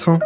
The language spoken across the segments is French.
Vincent,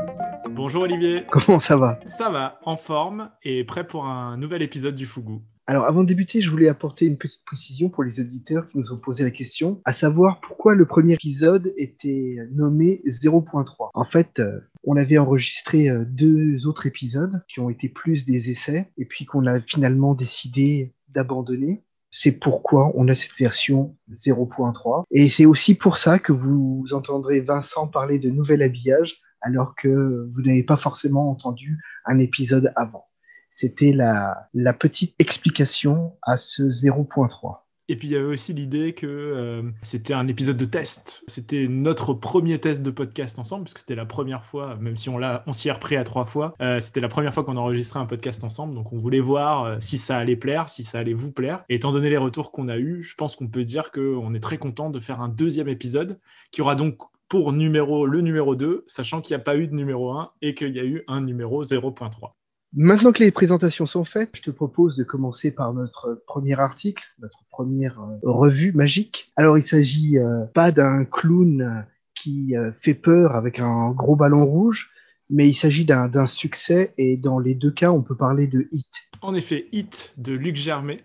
Bonjour Olivier, comment ça va? Ça va, en forme et prêt pour un nouvel épisode du Fougou. Alors avant de débuter, je voulais apporter une petite précision pour les auditeurs qui nous ont posé la question, à savoir pourquoi le premier épisode était nommé 0.3. En fait, euh, on avait enregistré euh, deux autres épisodes qui ont été plus des essais et puis qu'on a finalement décidé d'abandonner. C'est pourquoi on a cette version 0.3. Et c'est aussi pour ça que vous entendrez Vincent parler de nouvel habillage alors que vous n'avez pas forcément entendu un épisode avant. C'était la, petite explication à ce 0.3. Et puis il y avait aussi l'idée que euh, c'était un épisode de test. C'était notre premier test de podcast ensemble, puisque c'était la première fois, même si on, l'a, on s'y est repris à trois fois, euh, c'était la première fois qu'on enregistrait un podcast ensemble. Donc on voulait voir euh, si ça allait plaire, si ça allait vous plaire. Et étant donné les retours qu'on a eus, je pense qu'on peut dire qu'on est très content de faire un deuxième épisode qui aura donc pour numéro le numéro 2, sachant qu'il n'y a pas eu de numéro 1 et qu'il y a eu un numéro 0.3. Maintenant que les présentations sont faites, je te propose de commencer par notre premier article, notre première euh, revue magique. Alors il s'agit euh, pas d'un clown euh, qui fait peur avec un gros ballon rouge, mais il s'agit d'un succès et dans les deux cas, on peut parler de hit. En effet, Hit de Luc Germain,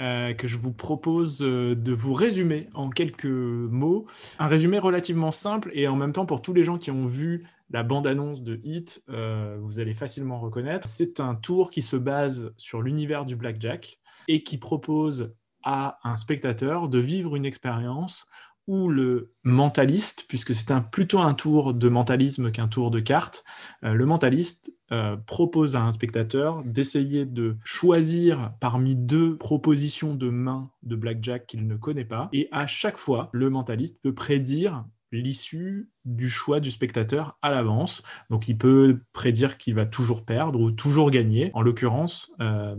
euh, que je vous propose euh, de vous résumer en quelques mots. Un résumé relativement simple et en même temps pour tous les gens qui ont vu la bande-annonce de Hit, euh, vous allez facilement reconnaître. C'est un tour qui se base sur l'univers du blackjack et qui propose à un spectateur de vivre une expérience où le mentaliste, puisque c'est un, plutôt un tour de mentalisme qu'un tour de cartes, euh, le mentaliste euh, propose à un spectateur d'essayer de choisir parmi deux propositions de main de blackjack qu'il ne connaît pas. Et à chaque fois, le mentaliste peut prédire l'issue du choix du spectateur à l'avance. Donc il peut prédire qu'il va toujours perdre ou toujours gagner. En l'occurrence, euh,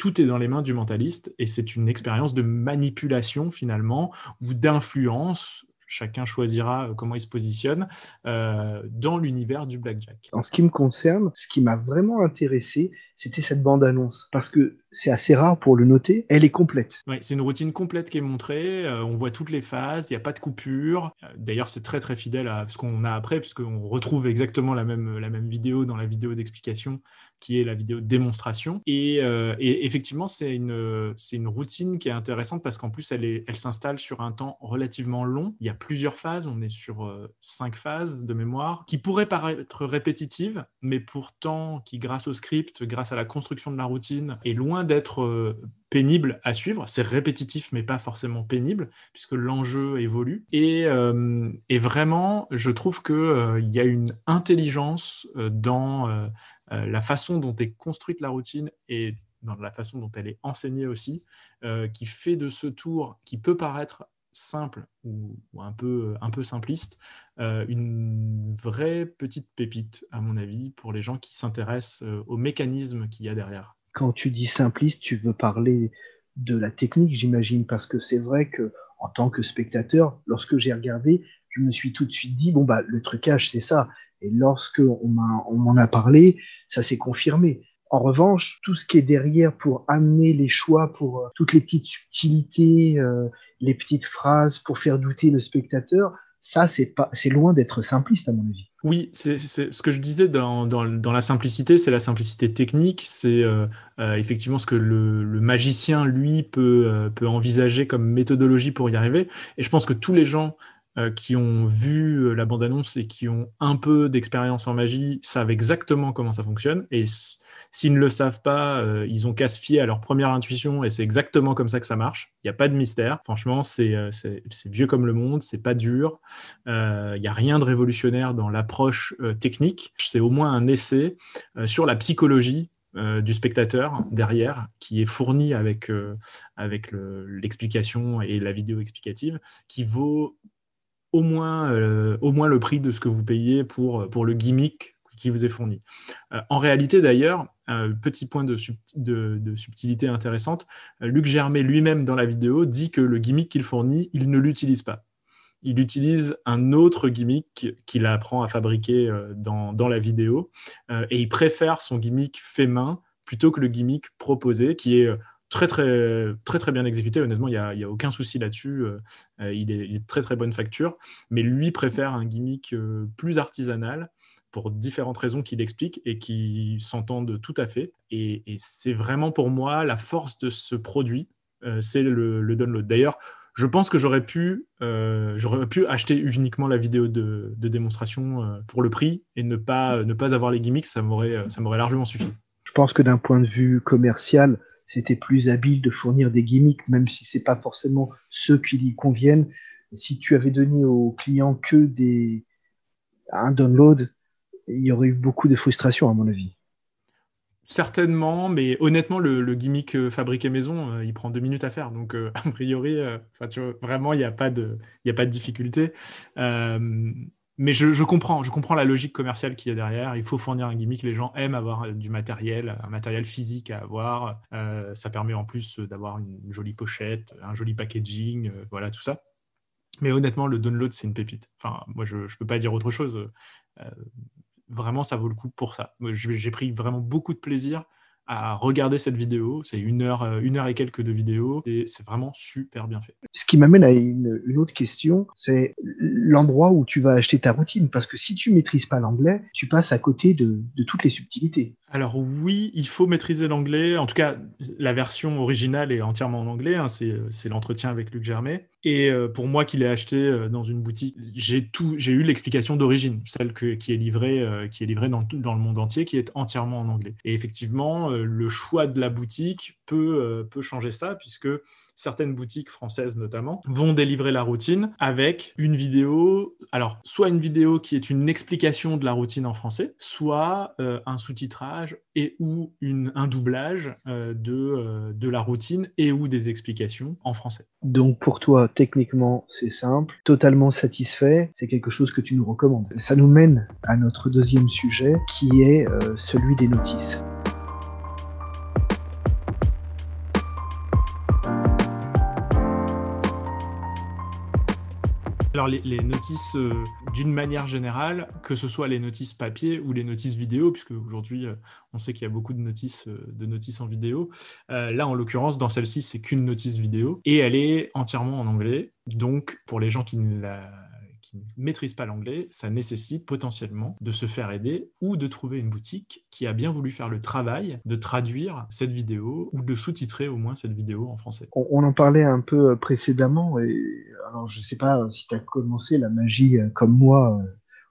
tout est dans les mains du mentaliste et c'est une expérience de manipulation finalement ou d'influence. Chacun choisira euh, comment il se positionne euh, dans l'univers du blackjack. En ce qui me concerne, ce qui m'a vraiment intéressé, c'était cette bande-annonce. Parce que c'est assez rare pour le noter, elle est complète. Oui, c'est une routine complète qui est montrée. euh, on voit toutes les phases, il n'y a pas de coupure. D'ailleurs, c'est très très fidèle à ce qu'on a après, puisqu'on retrouve exactement la même, la même vidéo dans la vidéo d'explication, qui est la vidéo démonstration. Et, euh, et effectivement, c'est une, c'est une routine qui est intéressante parce qu'en plus, elle, est- elle s'installe sur un temps relativement long. Il y a plusieurs phases, on est sur euh, cinq phases de mémoire, qui pourraient paraître répétitives, mais pourtant qui, grâce au script, grâce à la construction de la routine, est loin d'être euh, pénible à suivre. C'est répétitif, mais pas forcément pénible, puisque l'enjeu évolue. Et, et vraiment, je trouve qu'il y a une intelligence dans euh, la façon dont est construite la routine et dans la façon dont elle est enseignée aussi, euh, qui fait de ce tour, qui peut paraître simple ou, un, peu, un peu simpliste, euh, une vraie petite pépite, à mon avis, pour les gens qui s'intéressent euh, au mécanisme qu'il y a derrière. Quand tu dis simpliste, tu veux parler de la technique, j'imagine, parce que c'est vrai que en tant que spectateur, lorsque j'ai regardé, je me suis tout de suite dit bon bah le trucage c'est ça. Et lorsque on m'en a parlé, ça s'est confirmé. En revanche, tout ce qui est derrière pour amener les choix, pour euh, toutes les petites subtilités, euh, les petites phrases pour faire douter le spectateur, ça c'est loin d'être simpliste à mon avis. Oui, c'est ce que je disais dans, la simplicité, c'est la simplicité technique, c'est euh, effectivement ce que le, magicien, lui, peut, envisager comme méthodologie pour y arriver. Et je pense que tous les gens qui ont vu euh, la bande-annonce et qui ont un peu d'expérience en magie savent exactement comment ça fonctionne. Et s'ils ne le savent pas, euh, ils ont qu'à se fier à leur première intuition et c'est exactement comme ça que ça marche. Il n'y a pas de mystère. Franchement, c'est vieux comme le monde, c'est pas dur. Il n'y a rien de révolutionnaire dans l'approche technique. C'est au moins un essai sur la psychologie du spectateur derrière, qui est fourni avec, avec l'explication et la vidéo explicative, qui vaut au moins, euh, au moins le prix de ce que vous payez pour, pour le gimmick qui vous est fourni. Euh, en réalité, d'ailleurs, petit point de, de, subtilité intéressante, Luc Germain lui-même dans la vidéo dit que le gimmick qu'il fournit, il ne l'utilise pas. Il utilise un autre gimmick qu'il apprend à fabriquer euh, dans, dans, la vidéo et il préfère son gimmick fait main plutôt que le gimmick proposé qui est très très très très bien exécuté. Honnêtement, il n'y a, y a, aucun souci là-dessus. Euh, euh, il, est, très très bonne facture, mais lui préfère un gimmick euh, plus artisanal pour différentes raisons qu'il explique et qui s'entendent tout à fait. Et, c'est vraiment pour moi la force de ce produit, c'est le, download. D'ailleurs, je pense que j'aurais pu, j'aurais pu acheter uniquement la vidéo de, de démonstration pour le prix et ne pas, ne pas avoir les gimmicks, ça m'aurait, ça m'aurait largement suffi. Je pense que d'un point de vue commercial, c'était plus habile de fournir des gimmicks, même si c'est pas forcément ceux qui lui conviennent. Si tu avais donné aux clients que des un download, il y aurait eu beaucoup de frustration à mon avis. Certainement, mais honnêtement, le, gimmick euh, fabriqué maison, euh, il prend deux minutes à faire. Donc, euh, a priori, vraiment, il n'y a, pas de, a pas de difficulté mais je, comprends, je comprends la logique commerciale qu'il y a derrière. Il faut fournir un gimmick. Les gens aiment avoir euh, du matériel, un matériel physique à avoir. Euh, ça permet en plus d'avoir une jolie pochette, un joli packaging, euh, voilà tout ça. Mais honnêtement, le download, c'est une pépite. Enfin, moi, je ne peux pas dire autre chose. vraiment, ça vaut le coup pour ça. J'ai pris vraiment beaucoup de plaisir à regarder cette vidéo. C'est une heure, euh, une heure et quelques de vidéo. Et c'est vraiment super bien fait. Ce qui m'amène à une, autre question, c'est l'endroit où tu vas acheter ta routine. Parce que si tu maîtrises pas l'anglais, tu passes à côté de, de toutes les subtilités. Alors oui, il faut maîtriser l'anglais. En tout cas, la version originale est entièrement en anglais. Hein. C'est l'entretien avec Luc Germain. Et euh, pour moi qui l'ai acheté euh, dans une boutique, j'ai eu l'explication d'origine, celle qui est livrée, euh, dans, le monde entier, qui est entièrement en anglais. Et effectivement, le choix de la boutique peut changer ça, puisque certaines boutiques françaises notamment, vont délivrer la routine avec une vidéo, alors soit une vidéo qui est une explication de la routine en français, soit euh, un sous-titrage et ou un doublage euh, de, euh, de la routine et ou des explications en français. Donc pour toi, techniquement, c'est simple, totalement satisfait, c'est quelque chose que tu nous recommandes. Ça nous mène à notre deuxième sujet qui est celui des notices. Alors les, notices, euh, d'une manière générale, que ce soit les notices papier ou les notices vidéo, puisque aujourd'hui euh, on sait qu'il y a beaucoup de notices, euh, de notices en vidéo. là, en l'occurrence, dans celle-ci, c'est qu'une notice vidéo et elle est entièrement en anglais. Donc, pour les gens qui ne la ne maîtrisent pas l'anglais, ça nécessite potentiellement de se faire aider ou de trouver une boutique qui a bien voulu faire le travail de traduire cette vidéo ou de sous-titrer au moins cette vidéo en français. On, en parlait un peu euh, précédemment et alors je ne sais pas si tu as commencé la magie euh, comme moi euh,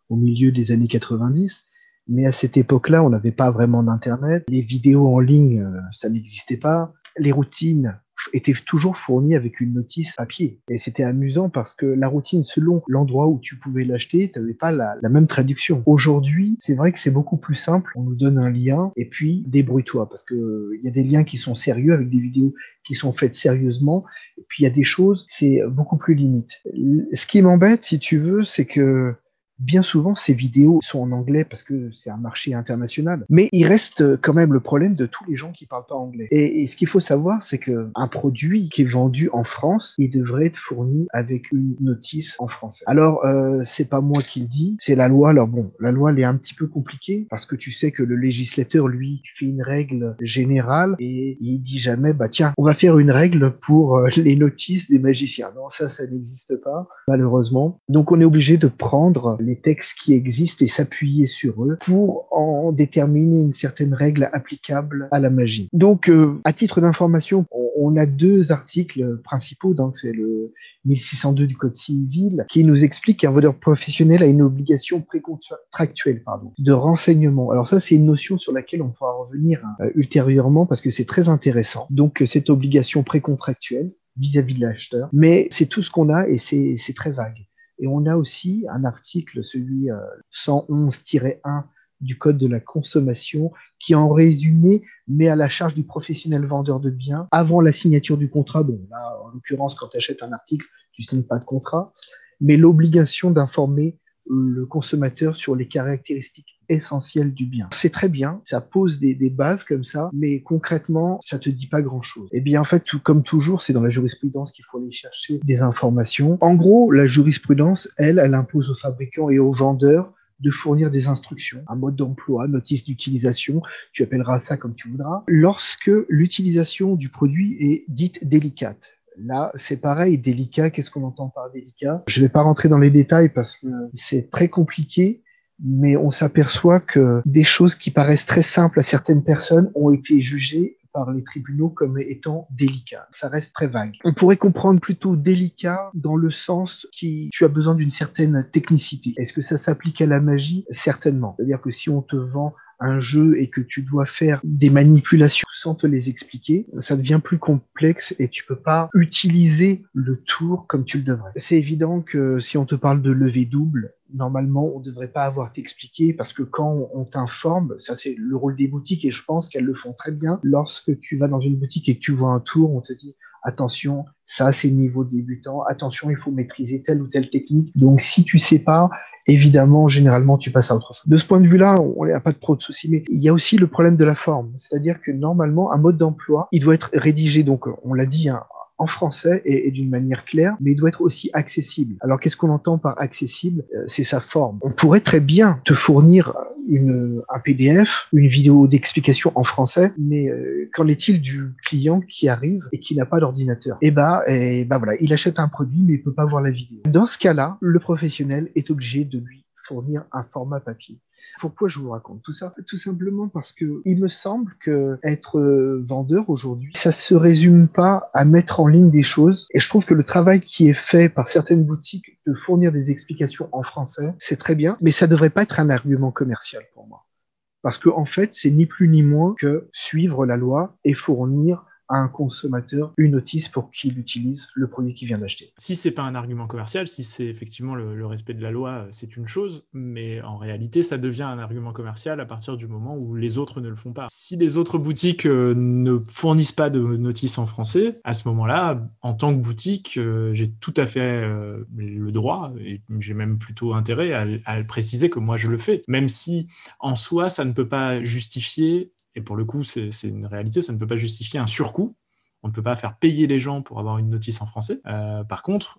au milieu des années 90. Mais à cette époque-là, on n'avait pas vraiment d'Internet. Les vidéos en ligne, ça n'existait pas. Les routines, était toujours fourni avec une notice papier. Et c'était amusant parce que la routine, selon l'endroit où tu pouvais l'acheter, tu n'avais pas la, même traduction. Aujourd'hui, c'est vrai que c'est beaucoup plus simple. On nous donne un lien et puis débrouille-toi parce que il y a des liens qui sont sérieux avec des vidéos qui sont faites sérieusement. Et puis il y a des choses, c'est beaucoup plus limite. Ce qui m'embête, si tu veux, c'est que bien souvent ces vidéos sont en anglais parce que c'est un marché international. Mais il reste quand même le problème de tous les gens qui parlent pas anglais. Et, ce qu'il faut savoir, c'est que un produit qui est vendu en France, il devrait être fourni avec une notice en français. Alors euh, c'est pas moi qui le dis, c'est la loi. Alors bon, la loi elle est un petit peu compliquée parce que tu sais que le législateur lui fait une règle générale et il dit jamais bah tiens on va faire une règle pour euh, les notices des magiciens. Non ça ça n'existe pas malheureusement. Donc on est obligé de prendre textes qui existent et s'appuyer sur eux pour en déterminer une certaine règle applicable à la magie. Donc, euh, à titre d'information, on a deux articles principaux, donc c'est le 1602 du Code civil, qui nous explique qu'un vendeur professionnel a une obligation précontractuelle pardon, de renseignement. Alors ça, c'est une notion sur laquelle on pourra revenir euh, ultérieurement parce que c'est très intéressant. Donc cette obligation précontractuelle vis-à-vis de l'acheteur, mais c'est tout ce qu'on a et c'est très vague. Et on a aussi un article, celui 111-1 euh, du Code de la consommation, qui en résumé met à la charge du professionnel vendeur de biens avant la signature du contrat. Bon, là, en l'occurrence, quand tu achètes un article, tu signes pas de contrat, mais l'obligation d'informer le consommateur sur les caractéristiques essentielles du bien. C'est très bien, ça pose des, bases comme ça, mais concrètement, ça te dit pas grand-chose. Et eh bien en fait, tout, comme toujours, c'est dans la jurisprudence qu'il faut aller chercher des informations. En gros, la jurisprudence, elle, elle impose aux fabricants et aux vendeurs de fournir des instructions, un mode d'emploi, notice d'utilisation, tu appelleras ça comme tu voudras, lorsque l'utilisation du produit est dite délicate. Là, c'est pareil, délicat, qu'est-ce qu'on entend par délicat? Je ne vais pas rentrer dans les détails parce que c'est très compliqué, mais on s'aperçoit que des choses qui paraissent très simples à certaines personnes ont été jugées par les tribunaux comme étant délicat. Ça reste très vague. On pourrait comprendre plutôt délicat dans le sens qui tu as besoin d'une certaine technicité. Est-ce que ça s'applique à la magie? Certainement. C'est-à-dire que si on te vend un jeu et que tu dois faire des manipulations sans te les expliquer, ça devient plus complexe et tu peux pas utiliser le tour comme tu le devrais. C'est évident que si on te parle de lever double, normalement, on ne devrait pas avoir t'expliquer parce que quand on t'informe, ça c'est le rôle des boutiques et je pense qu'elles le font très bien. Lorsque tu vas dans une boutique et que tu vois un tour, on te dit attention, ça c'est niveau débutant, attention, il faut maîtriser telle ou telle technique. Donc si tu sais pas, évidemment, généralement, tu passes à autre chose. De ce point de vue-là, on n'a pas de trop de soucis, mais il y a aussi le problème de la forme. C'est-à-dire que normalement, un mode d'emploi, il doit être rédigé, donc on l'a dit, hein, en français et, d'une manière claire, mais il doit être aussi accessible. Alors qu'est-ce qu'on entend par accessible? Euh, C'est sa forme. On pourrait très bien te fournir une, un PDF, une vidéo d'explication en français, mais euh, qu'en est-il du client qui arrive et qui n'a pas d'ordinateur? Eh ben, et ben voilà, il achète un produit mais il peut pas voir la vidéo. Dans ce cas-là, le professionnel est obligé de lui fournir un format papier. Pourquoi je vous raconte tout ça? Tout simplement parce que il me semble que être euh, vendeur aujourd'hui, ça se résume pas à mettre en ligne des choses. Et je trouve que le travail qui est fait par certaines boutiques de fournir des explications en français, c'est très bien, mais ça devrait pas être un argument commercial pour moi. Parce que en fait, c'est ni plus ni moins que suivre la loi et fournir un consommateur une notice pour qu'il utilise le produit qu'il vient d'acheter. Si c'est pas un argument commercial, si c'est effectivement le, respect de la loi, euh, c'est une chose, mais en réalité, ça devient un argument commercial à partir du moment où les autres ne le font pas. Si les autres boutiques euh, ne fournissent pas de notice en français, à ce moment-là, en tant que boutique, euh, j'ai tout à fait le droit, et j'ai même plutôt intérêt à, à préciser que moi je le fais, même si en soi, ça ne peut pas justifier et pour le coup, c'est une réalité, ça ne peut pas justifier un surcoût. On ne peut pas faire payer les gens pour avoir une notice en français. Euh, par contre,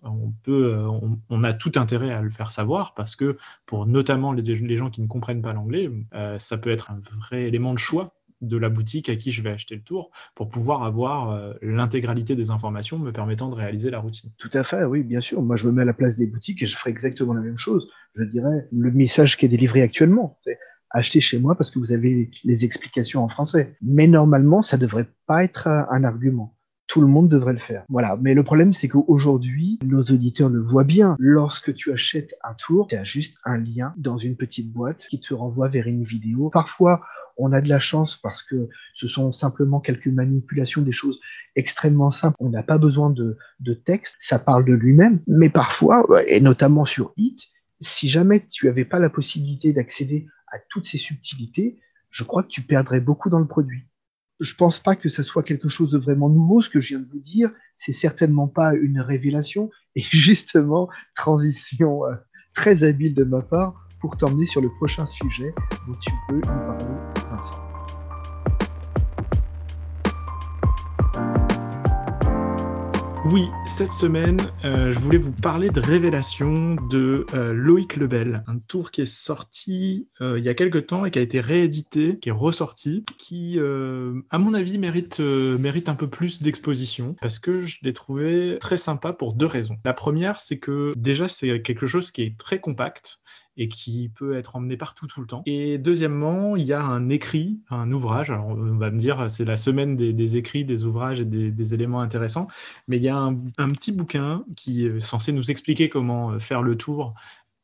euh, on, a tout intérêt à le faire savoir parce que pour notamment les, gens qui ne comprennent pas l'anglais, euh, ça peut être un vrai élément de choix de la boutique à qui je vais acheter le tour pour pouvoir avoir l'intégralité des informations me permettant de réaliser la routine. Tout à fait, oui, bien sûr. Moi, je me mets à la place des boutiques et je ferai exactement la même chose. Je dirais le message qui est délivré actuellement. Achetez chez moi parce que vous avez les explications en français. Mais normalement, ça devrait pas être un argument. Tout le monde devrait le faire. Voilà. Mais le problème, c'est qu'aujourd'hui, nos auditeurs le voient bien. Lorsque tu achètes un tour, tu as juste un lien dans une petite boîte qui te renvoie vers une vidéo. Parfois, on a de la chance parce que ce sont simplement quelques manipulations, des choses extrêmement simples. On n'a pas besoin de, de texte. Ça parle de lui-même. Mais parfois, et notamment sur Hit, si jamais tu n'avais pas la possibilité d'accéder à toutes ces subtilités, je crois que tu perdrais beaucoup dans le produit. Je pense pas que ça soit quelque chose de vraiment nouveau. Ce que je viens de vous dire, c'est certainement pas une révélation. Et justement, transition euh, très habile de ma part pour t'emmener sur le prochain sujet dont tu peux nous parler, Vincent. Oui, cette semaine, euh, je voulais vous parler de Révélation de euh, Loïc Lebel, un tour qui est sorti euh, il y a quelques temps et qui a été réédité, qui est ressorti, qui, à mon avis, mérite, mérite un peu plus d'exposition parce que je l'ai trouvé très sympa pour deux raisons. La première, c'est que déjà, c'est quelque chose qui est très compact et qui peut être emmené partout tout le temps. Et deuxièmement, il y a un écrit, un ouvrage. Alors, on va me dire, c'est la semaine des, écrits, des ouvrages et des, éléments intéressants, mais il y a un, un, petit bouquin qui est censé nous expliquer comment faire le tour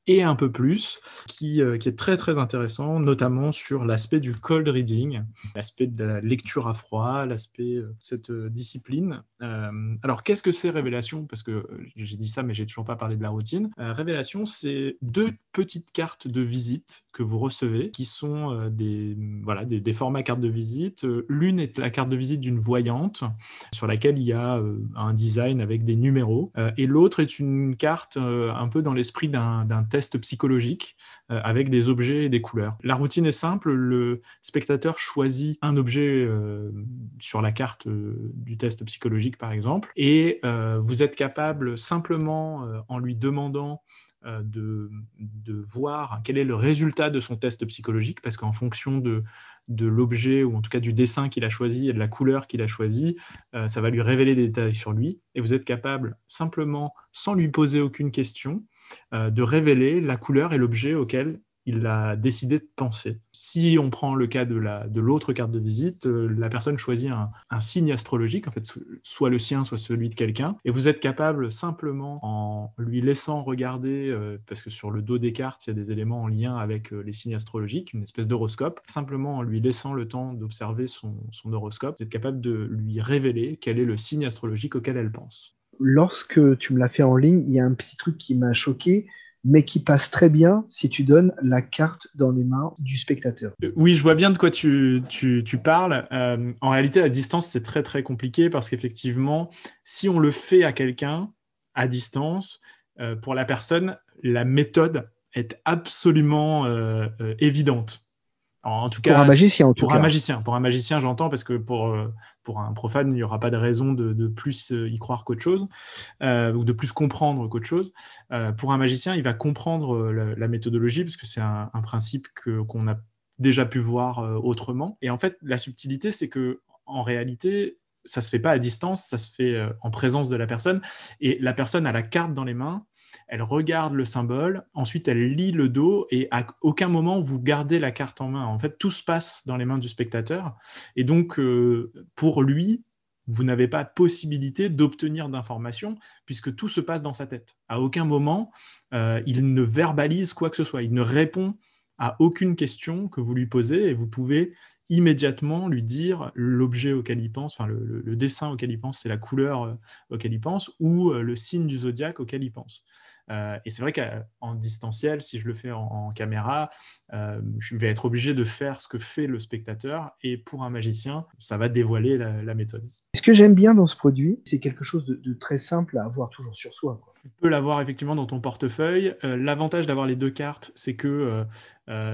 et un peu plus, qui, euh, qui, est très très intéressant, notamment sur l'aspect du cold reading, l'aspect de la lecture à froid, l'aspect euh, de cette euh, discipline. alors qu'est-ce que c'est Révélation? Parce que j'ai dit ça, mais j'ai toujours pas parlé de la routine. Révélation, c'est deux petites cartes de visite que vous recevez, qui sont des, voilà, des, des, formats cartes de visite. L'une est la carte de visite d'une voyante, sur laquelle il y a un design avec des numéros, et l'autre est une carte un peu dans l'esprit d'un psychologique euh, avec des objets et des couleurs. La routine est simple, le spectateur choisit un objet euh, sur la carte euh, du test psychologique par exemple, et vous êtes capable simplement en lui demandant de, de, voir quel est le résultat de son test psychologique, parce qu'en fonction de, de l'objet, ou en tout cas du dessin qu'il a choisi et de la couleur qu'il a choisi, ça va lui révéler des détails sur lui. Et vous êtes capable, simplement, sans lui poser aucune question, euh, de révéler la couleur et l'objet auquel il a décidé de penser. Si on prend le cas de l'autre carte de visite, euh, la personne choisit un, signe astrologique, en fait, soit le sien, soit celui de quelqu'un, et vous êtes capable simplement, en lui laissant regarder, euh, parce que sur le dos des cartes, il y a des éléments en lien avec les signes astrologiques, une espèce d'horoscope, simplement en lui laissant le temps d'observer son, son horoscope, vous êtes capable de lui révéler quel est le signe astrologique auquel elle pense lorsque tu me l'as fait en ligne, il y a un petit truc qui m'a choqué, mais qui passe très bien si tu donnes la carte dans les mains du spectateur. Euh, oui, je vois bien de quoi tu, parles. Euh, en réalité, à distance, c'est très très compliqué parce qu'effectivement, si on le fait à quelqu'un à distance, euh, pour la personne, la méthode est absolument évidente. En tout cas, pour un magicien, en tout pour un magicien, pour un magicien, j'entends parce que pour euh, pour un profane, il n'y aura pas de raison de, plus euh, y croire qu'autre chose euh, ou de plus comprendre qu'autre chose. pour un magicien, il va comprendre la, méthodologie parce que c'est un, principe que qu'on a déjà pu voir autrement. Et en fait, la subtilité, c'est que en réalité, ça se fait pas à distance, ça se fait en présence de la personne et la personne a la carte dans les mains elle regarde le symbole, ensuite elle lit le dos et à aucun moment vous gardez la carte en main. En fait, tout se passe dans les mains du spectateur et donc euh, pour lui, vous n'avez pas possibilité d'obtenir d'informations puisque tout se passe dans sa tête. À aucun moment, euh, il ne verbalise quoi que ce soit, il ne répond à aucune question que vous lui posez et vous pouvez immédiatement lui dire l'objet auquel il pense, enfin le, dessin auquel il pense, c'est la couleur euh, auquel il pense, ou le signe du zodiaque auquel il pense. Euh, et c'est vrai qu'en distanciel, si je le fais en, caméra, euh, je vais être obligé de faire ce que fait le spectateur. Et pour un magicien, ça va dévoiler la, méthode. Ce que j'aime bien dans ce produit, c'est quelque chose de, très simple à avoir toujours sur soi. Tu peux l'avoir effectivement dans ton portefeuille. Euh, l'avantage d'avoir les deux cartes, c'est que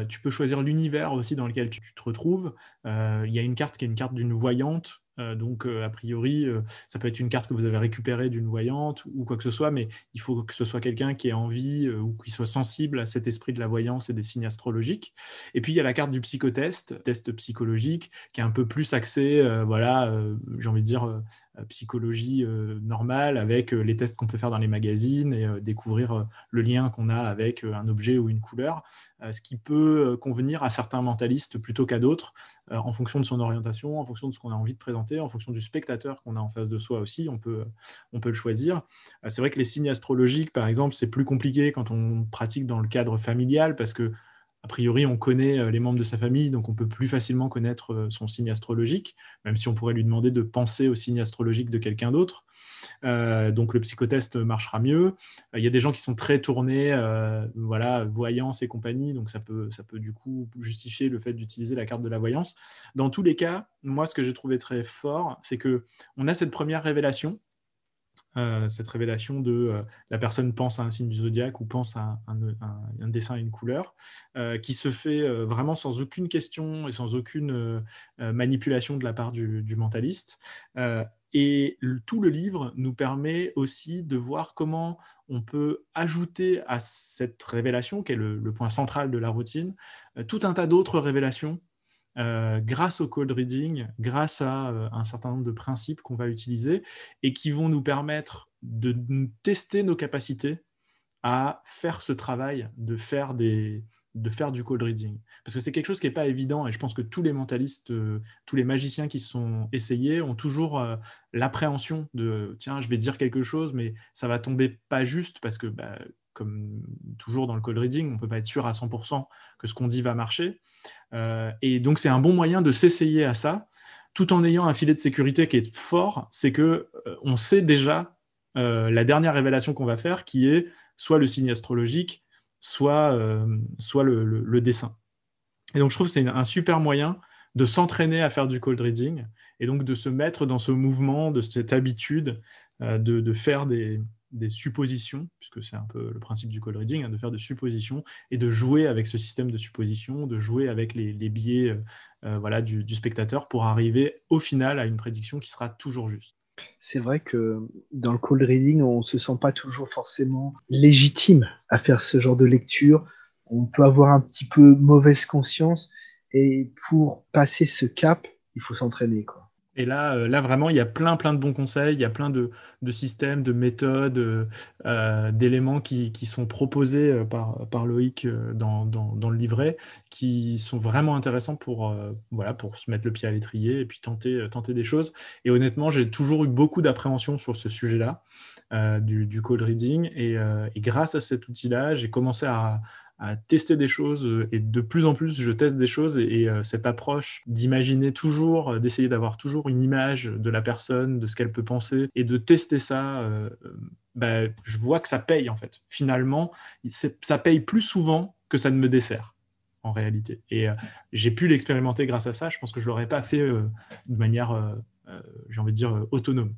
tu peux choisir l'univers aussi dans lequel tu, te retrouves. Il y a une carte qui est une carte d'une voyante euh, donc, euh, a priori, euh, ça peut être une carte que vous avez récupérée d'une voyante ou quoi que ce soit, mais il faut que ce soit quelqu'un qui ait envie ou qui soit sensible à cet esprit de la voyance et des signes astrologiques. Et puis, il y a la carte du psychotest, test psychologique, qui est un peu plus axé, voilà, j'ai envie de dire, psychologie normale, avec les tests qu'on peut faire dans les magazines et découvrir le lien qu'on a avec un objet ou une couleur, ce qui peut convenir à certains mentalistes plutôt qu'à d'autres, en fonction de son orientation, en fonction de ce qu'on a envie de présenter en fonction du spectateur qu'on a en face de soi aussi, on peut, on peut le choisir. Euh, c'est vrai que les signes astrologiques, par exemple, c'est plus compliqué quand on pratique dans le cadre familial parce que a priori, on connaît euh, les membres de sa famille, donc on peut plus facilement connaître euh, son signe astrologique, même si on pourrait lui demander de penser au signe astrologique de quelqu'un d'autre. Euh, donc le psychotest marchera mieux. Il y a des gens qui sont très tournés, voilà, voyance et compagnie, donc ça peut, ça peut du coup justifier le fait d'utiliser la carte de la voyance. Dans tous les cas, moi, ce que j'ai trouvé très fort, c'est que on a cette première révélation euh, cette révélation de euh, la personne pense à un signe du zodiaque ou pense à un, dessin et une couleur, euh, qui se fait vraiment sans aucune question et sans aucune manipulation de la part du, mentaliste. et tout le livre nous permet aussi de voir comment on peut ajouter à cette révélation, qui est le point central de la routine, tout un tas d'autres révélations euh, grâce au code reading, grâce à euh, un certain nombre de principes qu'on va utiliser et qui vont nous permettre de tester nos capacités à faire ce travail de faire des, de faire du cold reading. Parce que c'est quelque chose qui n'est pas évident et je pense que tous les mentalistes, euh, tous les magiciens qui sont essayés ont toujours l'appréhension de tiens, je vais dire quelque chose, mais ça va tomber pas juste parce que, bah, comme toujours dans le cold reading, on ne peut pas être sûr à 100% que ce qu'on dit va marcher. Euh, et donc, c'est un bon moyen de s'essayer à ça tout en ayant un filet de sécurité qui est fort, c'est que on sait déjà la dernière révélation qu'on va faire qui est soit le signe astrologique, soit, euh, soit le, dessin. Et donc, je trouve que c'est un super moyen de s'entraîner à faire du cold reading et donc de se mettre dans ce mouvement, de cette habitude euh, de, faire des, suppositions, puisque c'est un peu le principe du cold reading, hein, de faire des suppositions et de jouer avec ce système de suppositions, de jouer avec les, biais euh, voilà, du, spectateur pour arriver au final à une prédiction qui sera toujours juste c'est vrai que dans le cold reading, on ne se sent pas toujours forcément légitime à faire ce genre de lecture. On peut avoir un petit peu mauvaise conscience et pour passer ce cap, il faut s'entraîner. Quoi. Et là, euh, là, vraiment, il y a plein, plein de bons conseils, il y a plein de, systèmes, de méthodes, euh, euh, d'éléments qui, sont proposés par, Loïc dans, le livret, qui sont vraiment intéressants pour, voilà, pour se mettre le pied à l'étrier et puis tenter, tenter des choses. Et honnêtement, j'ai toujours eu beaucoup d'appréhension sur ce sujet-là, du, code reading. et, grâce à cet outil-là, j'ai commencé à, à tester des choses euh, et de plus en plus je teste des choses et, euh, cette approche d'imaginer toujours, euh, d'essayer d'avoir toujours une image de la personne, de ce qu'elle peut penser et de tester ça, bah, je vois que ça paye en fait. Finalement, ça paye plus souvent que ça ne me dessert en réalité. Et j'ai pu l'expérimenter grâce à ça. Je pense que je l'aurais pas fait de manière, j'ai envie de dire, autonome.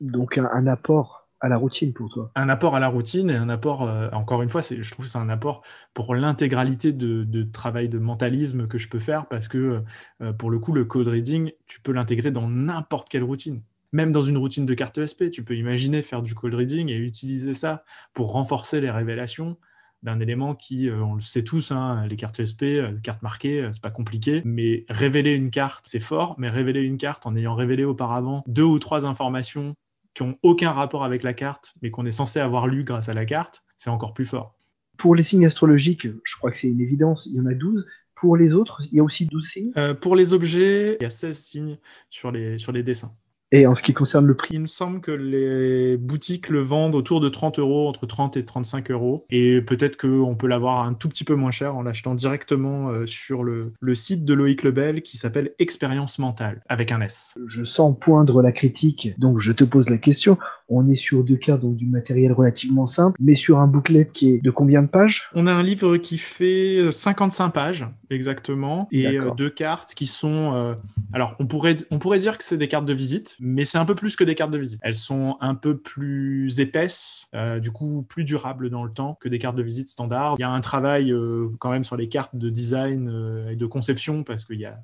Donc un apport à la routine pour toi Un apport à la routine et un apport, euh, encore une fois, je trouve que c'est un apport pour l'intégralité de, travail de mentalisme que je peux faire parce que euh, pour le coup, le code reading, tu peux l'intégrer dans n'importe quelle routine. Même dans une routine de carte SP, tu peux imaginer faire du code reading et utiliser ça pour renforcer les révélations d'un élément qui, euh, on le sait tous, hein, les cartes SP, les cartes marquées, c'est pas compliqué, mais révéler une carte, c'est fort, mais révéler une carte en ayant révélé auparavant deux ou trois informations qui n'ont aucun rapport avec la carte, mais qu'on est censé avoir lu grâce à la carte, c'est encore plus fort. Pour les signes astrologiques, je crois que c'est une évidence, il y en a 12. Pour les autres, il y a aussi 12 signes euh, Pour les objets, il y a 16 signes sur les, sur les dessins. Et en ce qui concerne le prix Il me semble que les boutiques le vendent autour de 30 euros, entre 30 et 35 euros. Et peut-être qu'on peut l'avoir un tout petit peu moins cher en l'achetant directement euh, sur le, le, site de Loïc Lebel qui s'appelle Expérience Mentale, avec un S. Je sens poindre la critique, donc je te pose la question. On est sur deux cas, donc du matériel relativement simple, mais sur un bouclet qui est de combien de pages? On a un livre qui fait 55 pages, exactement, et euh, deux cartes qui sont... Euh, alors, on pourrait, on pourrait dire que c'est des cartes de visite, mais c'est un peu plus que des cartes de visite. Elles sont un peu plus épaisses, euh, du coup plus durables dans le temps que des cartes de visite standard. Il y a un travail euh, quand même sur les cartes de design euh, et de conception parce qu'il y a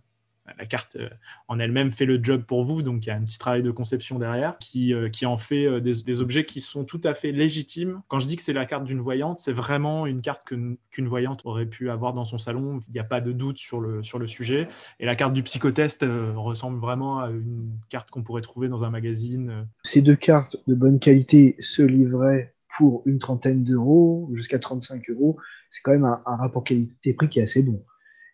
la carte euh, en elle-même fait le job pour vous, donc il y a un petit travail de conception derrière qui, euh, qui en fait euh, des, objets qui sont tout à fait légitimes. Quand je dis que c'est la carte d'une voyante, c'est vraiment une carte qu'une voyante aurait pu avoir dans son salon, il n'y a pas de doute sur le, sur le sujet. Et la carte du psychotest ressemble vraiment à une carte qu'on pourrait trouver dans un magazine. Ces deux cartes de bonne qualité se livraient pour une trentaine d'euros jusqu'à 35 euros. C'est quand même un rapport qualité-prix qui est assez bon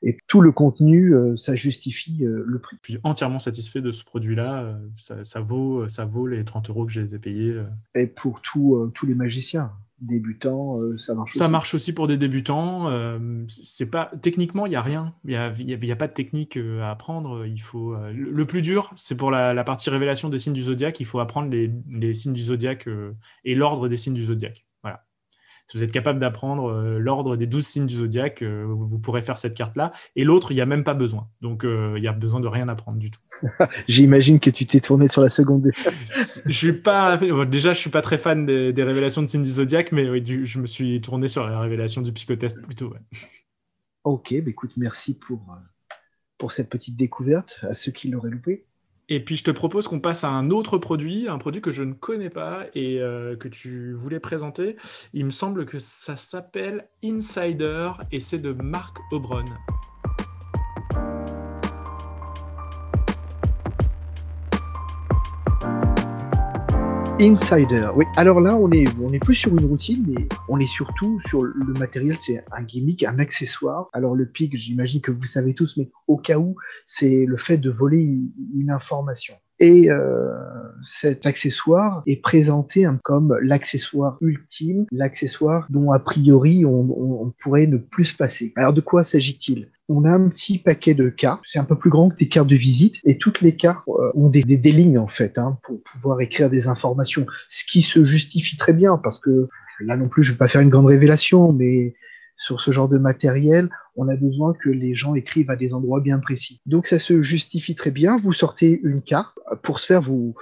et tout le contenu, euh, ça justifie euh, le prix. Je suis entièrement satisfait de ce produit-là. Euh, ça, vaut, ça vaut les 30 euros que j'ai payés. Et pour tous les magiciens débutants, ça marche aussi. Ça marche aussi pour des débutants. c'est pas techniquement, il y a rien. Il y a, y a, pas de technique à apprendre. Il faut le, plus dur, c'est pour la, partie révélation des signes du zodiaque. Il faut apprendre les, les signes du zodiaque et l'ordre des signes du zodiaque. Si vous êtes capable d'apprendre euh, l'ordre des 12 signes du zodiaque, euh, vous pourrez faire cette carte-là. Et l'autre, il n'y a même pas besoin. Donc, euh, il n'y a besoin de rien apprendre du tout. J'imagine que tu t'es tourné sur la seconde. je suis pas, déjà, je suis pas très fan des, révélations de signes du zodiaque, mais oui, je me suis tourné sur la révélation du psychotest plutôt. Ok, bah écoute, merci pour, pour cette petite découverte à ceux qui l'auraient loupé. Et puis je te propose qu'on passe à un autre produit, un produit que je ne connais pas et euh, que tu voulais présenter. Il me semble que ça s'appelle Insider et c'est de Marc Obron. Insider, oui. Alors là, on est, on est plus sur une routine, mais on est surtout sur le matériel. C'est un gimmick, un accessoire. Alors le pic, j'imagine que vous savez tous, mais au cas où, c'est le fait de voler une, information. Et euh, cet accessoire est présenté comme l'accessoire ultime, l'accessoire dont a priori on, on, pourrait ne plus se passer. Alors de quoi s'agit-il? On a un petit paquet de cartes, c'est un peu plus grand que des cartes de visite, et toutes les cartes euh, ont des, lignes en fait, hein, pour pouvoir écrire des informations, ce qui se justifie très bien, parce que là non plus je vais pas faire une grande révélation, mais sur ce genre de matériel, on a besoin que les gens écrivent à des endroits bien précis. Donc ça se justifie très bien. Vous sortez une carte. Pour ce faire, vous,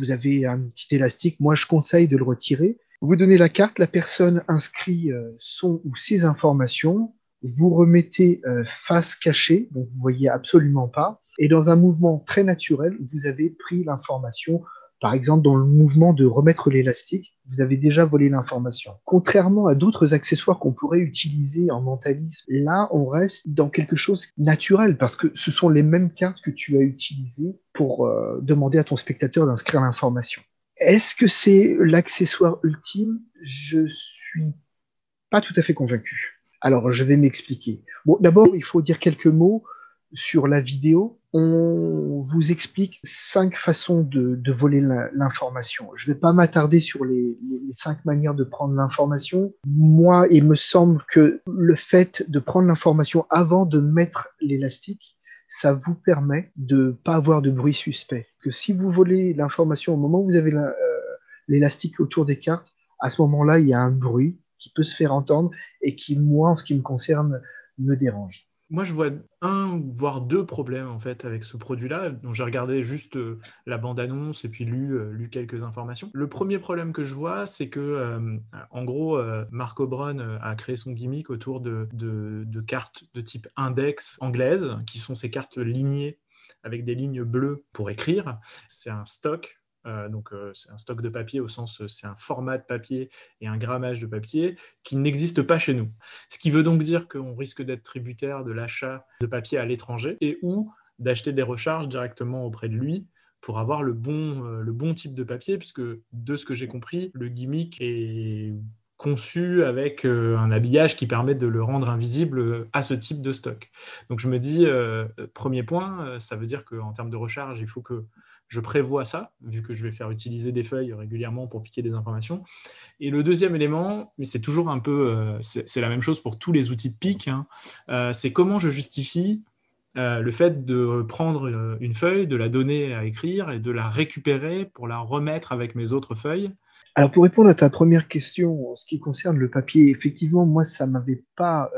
vous avez un petit élastique. Moi, je conseille de le retirer. Vous donnez la carte, la personne inscrit euh, son ou ses informations. Vous remettez euh, face cachée, donc vous voyez absolument pas. Et dans un mouvement très naturel, vous avez pris l'information par exemple, dans le mouvement de remettre l'élastique, vous avez déjà volé l'information. Contrairement à d'autres accessoires qu'on pourrait utiliser en mentalisme, là, on reste dans quelque chose naturel parce que ce sont les mêmes cartes que tu as utilisées pour euh, demander à ton spectateur d'inscrire l'information. Est-ce que c'est l'accessoire ultime? Je suis pas tout à fait convaincu. Alors, je vais m'expliquer. Bon, d'abord, il faut dire quelques mots sur la vidéo, on vous explique cinq façons de, voler l'information. Je ne vais pas m'attarder sur les, cinq manières de prendre l'information. Moi, il me semble que le fait de prendre l'information avant de mettre l'élastique, ça vous permet de pas avoir de bruit suspect. Que si vous volez l'information au moment où vous avez euh, l'élastique autour des cartes, à ce moment-là, il y a un bruit qui peut se faire entendre et qui, moi, en ce qui me concerne, me dérange moi, je vois un, voire deux problèmes en fait avec ce produit-là. dont j'ai regardé juste euh, la bande-annonce et puis lu, euh, lu, quelques informations. Le premier problème que je vois, c'est que, euh, en gros, Marc O'Brien a créé son gimmick autour de, de, de, cartes de type index anglaise, qui sont ces cartes lignées avec des lignes bleues pour écrire. C'est un stock donc euh, c'est un stock de papier au sens euh, c'est un format de papier et un grammage de papier qui n'existe pas chez nous. Ce qui veut donc dire qu'on risque d'être tributaire de l'achat de papier à l'étranger et ou d'acheter des recharges directement auprès de lui pour avoir le bon, le bon type de papier, puisque de ce que j'ai compris, le gimmick est conçu avec un habillage qui permet de le rendre invisible à ce type de stock. Donc je me dis, premier point, ça veut dire qu'en termes de recharge, il faut que je prévois ça, vu que je vais faire utiliser des feuilles régulièrement pour piquer des informations. Et le deuxième élément, mais c'est toujours un peu, euh, c'est la même chose pour tous les outils de pique, hein, euh, c'est comment je justifie euh, le fait de prendre une feuille, de la donner à écrire et de la récupérer pour la remettre avec mes autres feuilles. Alors pour répondre à ta première question, en ce qui concerne le papier, effectivement, moi ça m'avait pas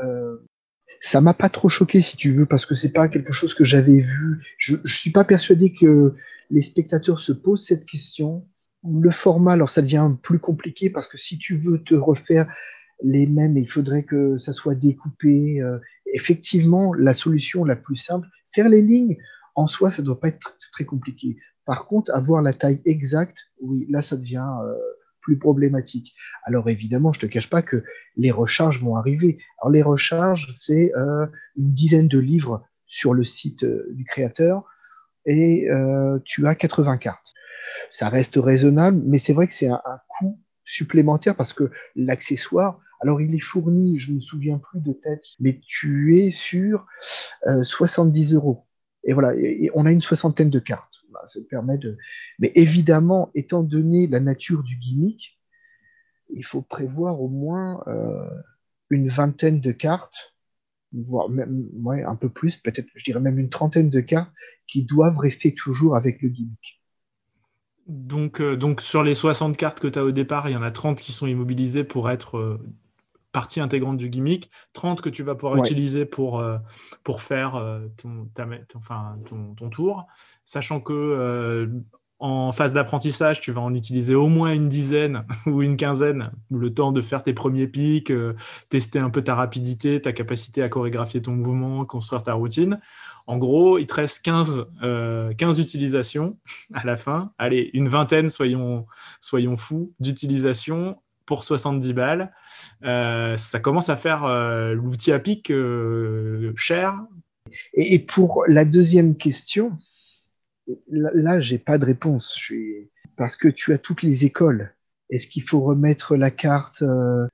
ça m'a pas trop choqué si tu veux parce que c'est pas quelque chose que j'avais vu. Je, je suis pas persuadé que les spectateurs se posent cette question. Le format, alors ça devient plus compliqué parce que si tu veux te refaire les mêmes, il faudrait que ça soit découpé. Euh, effectivement, la solution la plus simple, faire les lignes, en soi, ça ne doit pas être très compliqué. Par contre, avoir la taille exacte, oui, là, ça devient euh, plus problématique. Alors évidemment, je te cache pas que les recharges vont arriver. Alors les recharges, c'est euh, une dizaine de livres sur le site du créateur et euh, tu as 80 cartes. Ça reste raisonnable, mais c'est vrai que c'est un, coût supplémentaire parce que l'accessoire, alors il est fourni, je ne me souviens plus de tête, mais tu es sur 70 euh, euros. Et voilà, et, on a une soixantaine de cartes. ça permet de. Mais évidemment, étant donné la nature du gimmick, il faut prévoir au moins euh, une vingtaine de cartes voire même ouais, un peu plus, peut-être, je dirais même une trentaine de cas qui doivent rester toujours avec le gimmick. Donc, euh, donc sur les 60 cartes que tu as au départ, il y en a 30 qui sont immobilisées pour être euh, partie intégrante du gimmick, 30 que tu vas pouvoir utiliser pour, euh, pour faire ton, enfin, ton, ton, tour, sachant que en phase d'apprentissage, tu vas en utiliser au moins une dizaine ou une quinzaine, le temps de faire tes premiers pics, euh, tester un peu ta rapidité, ta capacité à chorégraphier ton mouvement, construire ta routine. En gros, il te reste 15, 15 euh, utilisations à la fin. Allez, une vingtaine, soyons, soyons fous, d'utilisations pour 70 balles. Euh, ça commence à faire l'outil à pic cher. Et, et pour la deuxième question, là, j'ai pas de réponse. Je suis... parce que tu as toutes les écoles. Est-ce qu'il faut remettre la carte euh,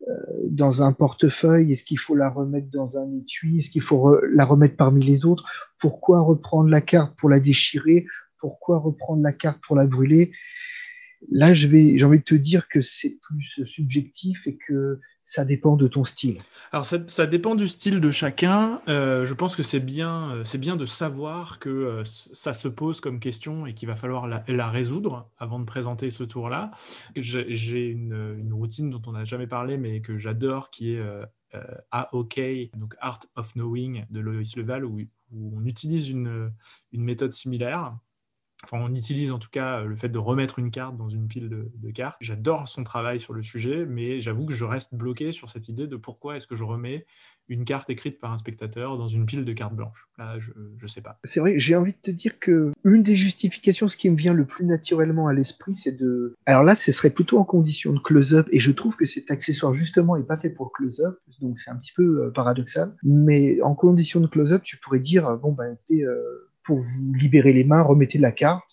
dans un portefeuille? Est-ce qu'il faut la remettre dans un étui? Est-ce qu'il faut la remettre parmi les autres? Pourquoi reprendre la carte pour la déchirer? Pourquoi reprendre la carte pour la brûler? Là, j'ai envie de te dire que c'est plus subjectif et que ça dépend de ton style. Alors ça, ça dépend du style de chacun. Euh, je pense que c'est bien, euh, c'est bien de savoir que euh, ça se pose comme question et qu'il va falloir la, résoudre avant de présenter ce tour-là. J'ai une, routine dont on n'a jamais parlé, mais que j'adore, qui est AOK, donc Art of Knowing de Loïs Leval, où, on utilise une méthode similaire. Enfin, on utilise en tout cas euh, le fait de remettre une carte dans une pile de, cartes. J'adore son travail sur le sujet, mais j'avoue que je reste bloqué sur cette idée de pourquoi est-ce que je remets une carte écrite par un spectateur dans une pile de cartes blanches. Là, je ne sais pas. C'est vrai, j'ai envie de te dire que une des justifications, ce qui me vient le plus naturellement à l'esprit, c'est de. Alors là, ce serait plutôt en condition de close-up, et je trouve que cet accessoire justement est pas fait pour close-up, donc c'est un petit peu euh, paradoxal. Mais en condition de close-up, tu pourrais dire euh, bon ben, écoutez, pour vous libérer les mains, remettez la carte,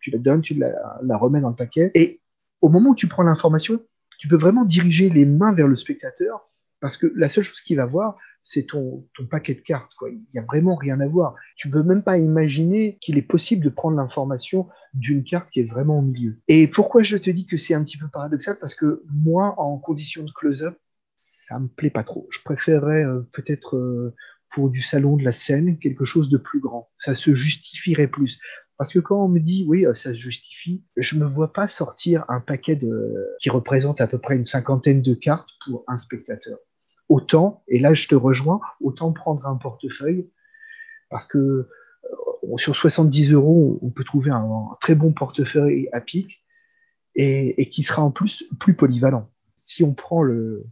tu la, donnes, tu la, remets dans le paquet, et au moment où tu prends l'information, tu peux vraiment diriger les mains vers le spectateur, parce que la seule chose qu'il va voir, c'est ton, paquet de cartes. Il n'y a vraiment rien à voir. Tu peux même pas imaginer qu'il est possible de prendre l'information d'une carte qui est vraiment au milieu. Et pourquoi je te dis que c'est un petit peu paradoxal? Parce que moi, en condition de close-up, ça me plaît pas trop. Je préférerais euh, peut-être euh, pour du salon de la scène quelque chose de plus grand. Ça se justifierait plus. Parce que quand on me dit oui, euh, ça se justifie, je me vois pas sortir un paquet de qui représente à peu près une cinquantaine de cartes pour un spectateur autant, et là je te rejoins, autant prendre un portefeuille, parce que euh, sur 70 euros, on peut trouver un, très bon portefeuille à pic, et, et, qui sera en plus plus polyvalent. Si on prend le,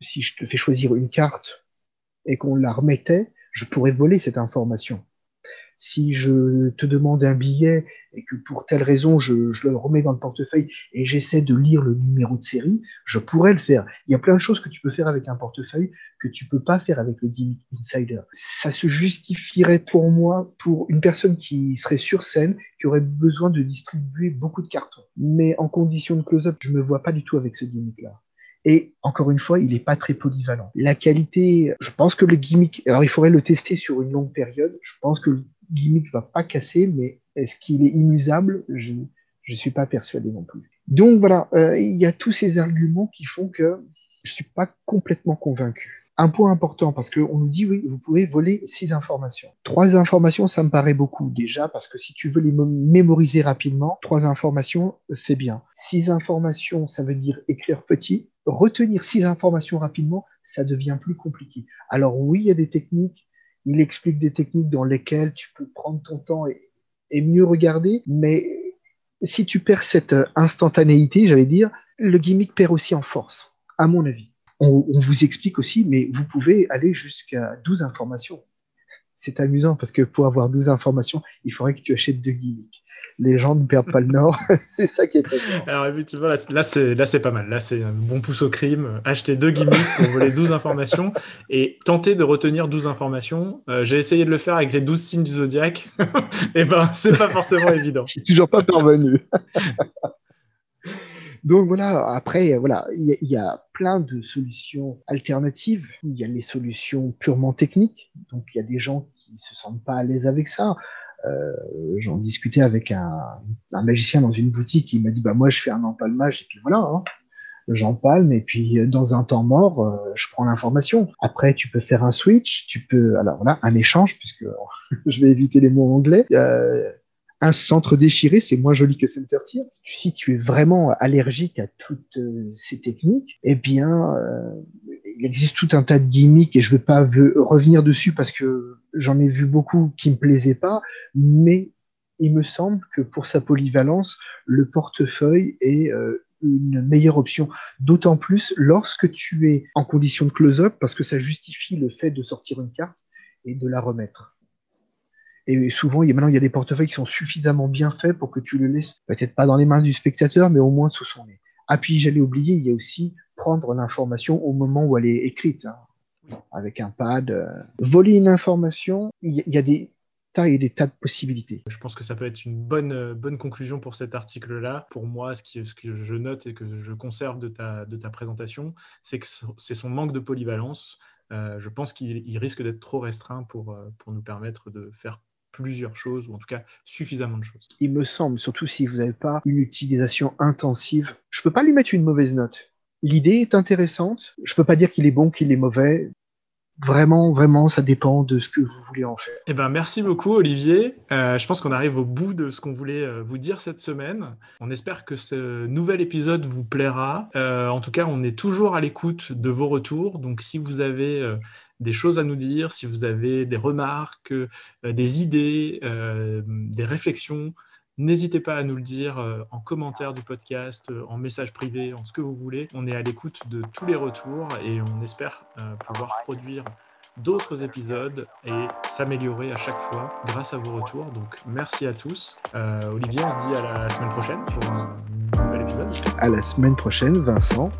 si je te fais choisir une carte et qu'on la remettait, je pourrais voler cette information. Si je te demande un billet et que pour telle raison je, le remets dans le portefeuille et j'essaie de lire le numéro de série, je pourrais le faire. Il y a plein de choses que tu peux faire avec un portefeuille que tu peux pas faire avec le gimmick insider. Ça se justifierait pour moi pour une personne qui serait sur scène, qui aurait besoin de distribuer beaucoup de cartons. Mais en condition de close-up, je me vois pas du tout avec ce gimmick-là. Et encore une fois, il n'est pas très polyvalent. La qualité, je pense que le gimmick, alors il faudrait le tester sur une longue période. Je pense que le gimmick va pas casser, mais est-ce qu'il est inusable? Je ne suis pas persuadé non plus. Donc voilà, euh, il y a tous ces arguments qui font que je suis pas complètement convaincu. Un point important, parce qu'on nous dit, oui, vous pouvez voler six informations. Trois informations, ça me paraît beaucoup déjà, parce que si tu veux les mémoriser rapidement, trois informations, c'est bien. Six informations, ça veut dire écrire petit. Retenir six informations rapidement, ça devient plus compliqué. Alors oui, il y a des techniques, il explique des techniques dans lesquelles tu peux prendre ton temps et, et mieux regarder, mais si tu perds cette instantanéité, j'allais dire, le gimmick perd aussi en force, à mon avis. On, on, vous explique aussi, mais vous pouvez aller jusqu'à 12 informations. C'est amusant parce que pour avoir 12 informations, il faudrait que tu achètes deux gimmicks. Les gens ne perdent pas le nord, c'est ça qui est très bien. Alors effectivement, là c'est, là c'est pas mal. Là c'est un bon pouce au crime. Acheter deux gimmicks pour voler 12 informations et tenter de retenir 12 informations. Euh, j'ai essayé de le faire avec les 12 signes du zodiaque. et ben c'est pas forcément évident. Je suis toujours pas parvenu. Donc voilà, après, voilà, il y, y, a plein de solutions alternatives. Il y a les solutions purement techniques. Donc il y a des gens qui se sentent pas à l'aise avec ça. Euh, J'en discutais avec un, magicien dans une boutique qui m'a dit bah moi je fais un empalmage et puis voilà, hein, j'empalme et puis dans un temps mort euh, je prends l'information. Après tu peux faire un switch, tu peux alors voilà un échange puisque je vais éviter les mots anglais. Euh, un centre déchiré, c'est moins joli que center tier. Si tu es vraiment allergique à toutes euh, ces techniques, eh bien, euh, il existe tout un tas de gimmicks et je ne veux pas revenir dessus parce que j'en ai vu beaucoup qui me plaisaient pas, mais il me semble que pour sa polyvalence, le portefeuille est euh, une meilleure option. D'autant plus lorsque tu es en condition de close-up parce que ça justifie le fait de sortir une carte et de la remettre. Et souvent, il y a, maintenant, il y a des portefeuilles qui sont suffisamment bien faits pour que tu le laisses, peut-être pas dans les mains du spectateur, mais au moins sous son nez. Ah, puis j'allais oublier, il y a aussi prendre l'information au moment où elle est écrite, hein, avec un pad. Euh. Voler une information, il y, a des. tas et des tas de possibilités. Je pense que ça peut être une bonne, euh, bonne conclusion pour cet article-là. Pour moi, ce, qui, ce que je note et que je conserve de ta, de ta présentation, c'est que c'est son manque de polyvalence. Euh, je pense qu'il risque d'être trop restreint pour, pour nous permettre de faire plusieurs choses, ou en tout cas suffisamment de choses. Il me semble, surtout si vous n'avez pas une utilisation intensive, je ne peux pas lui mettre une mauvaise note. L'idée est intéressante. Je ne peux pas dire qu'il est bon, qu'il est mauvais vraiment, vraiment, ça dépend de ce que vous voulez en faire. Eh ben, merci beaucoup, Olivier. Euh, je pense qu'on arrive au bout de ce qu'on voulait euh, vous dire cette semaine. On espère que ce nouvel épisode vous plaira. Euh, en tout cas, on est toujours à l'écoute de vos retours. Donc, si vous avez des choses à nous dire, si vous avez des remarques, des idées, des réflexions, N'hésitez pas à nous le dire euh, en commentaire du podcast, euh, en message privé, en ce que vous voulez. On est à l'écoute de tous les retours et on espère euh, pouvoir produire d'autres épisodes et s'améliorer à chaque fois grâce à vos retours. Donc merci à tous. Olivier, on se dit à la semaine prochaine pour un nouvel épisode. À la semaine prochaine, Vincent.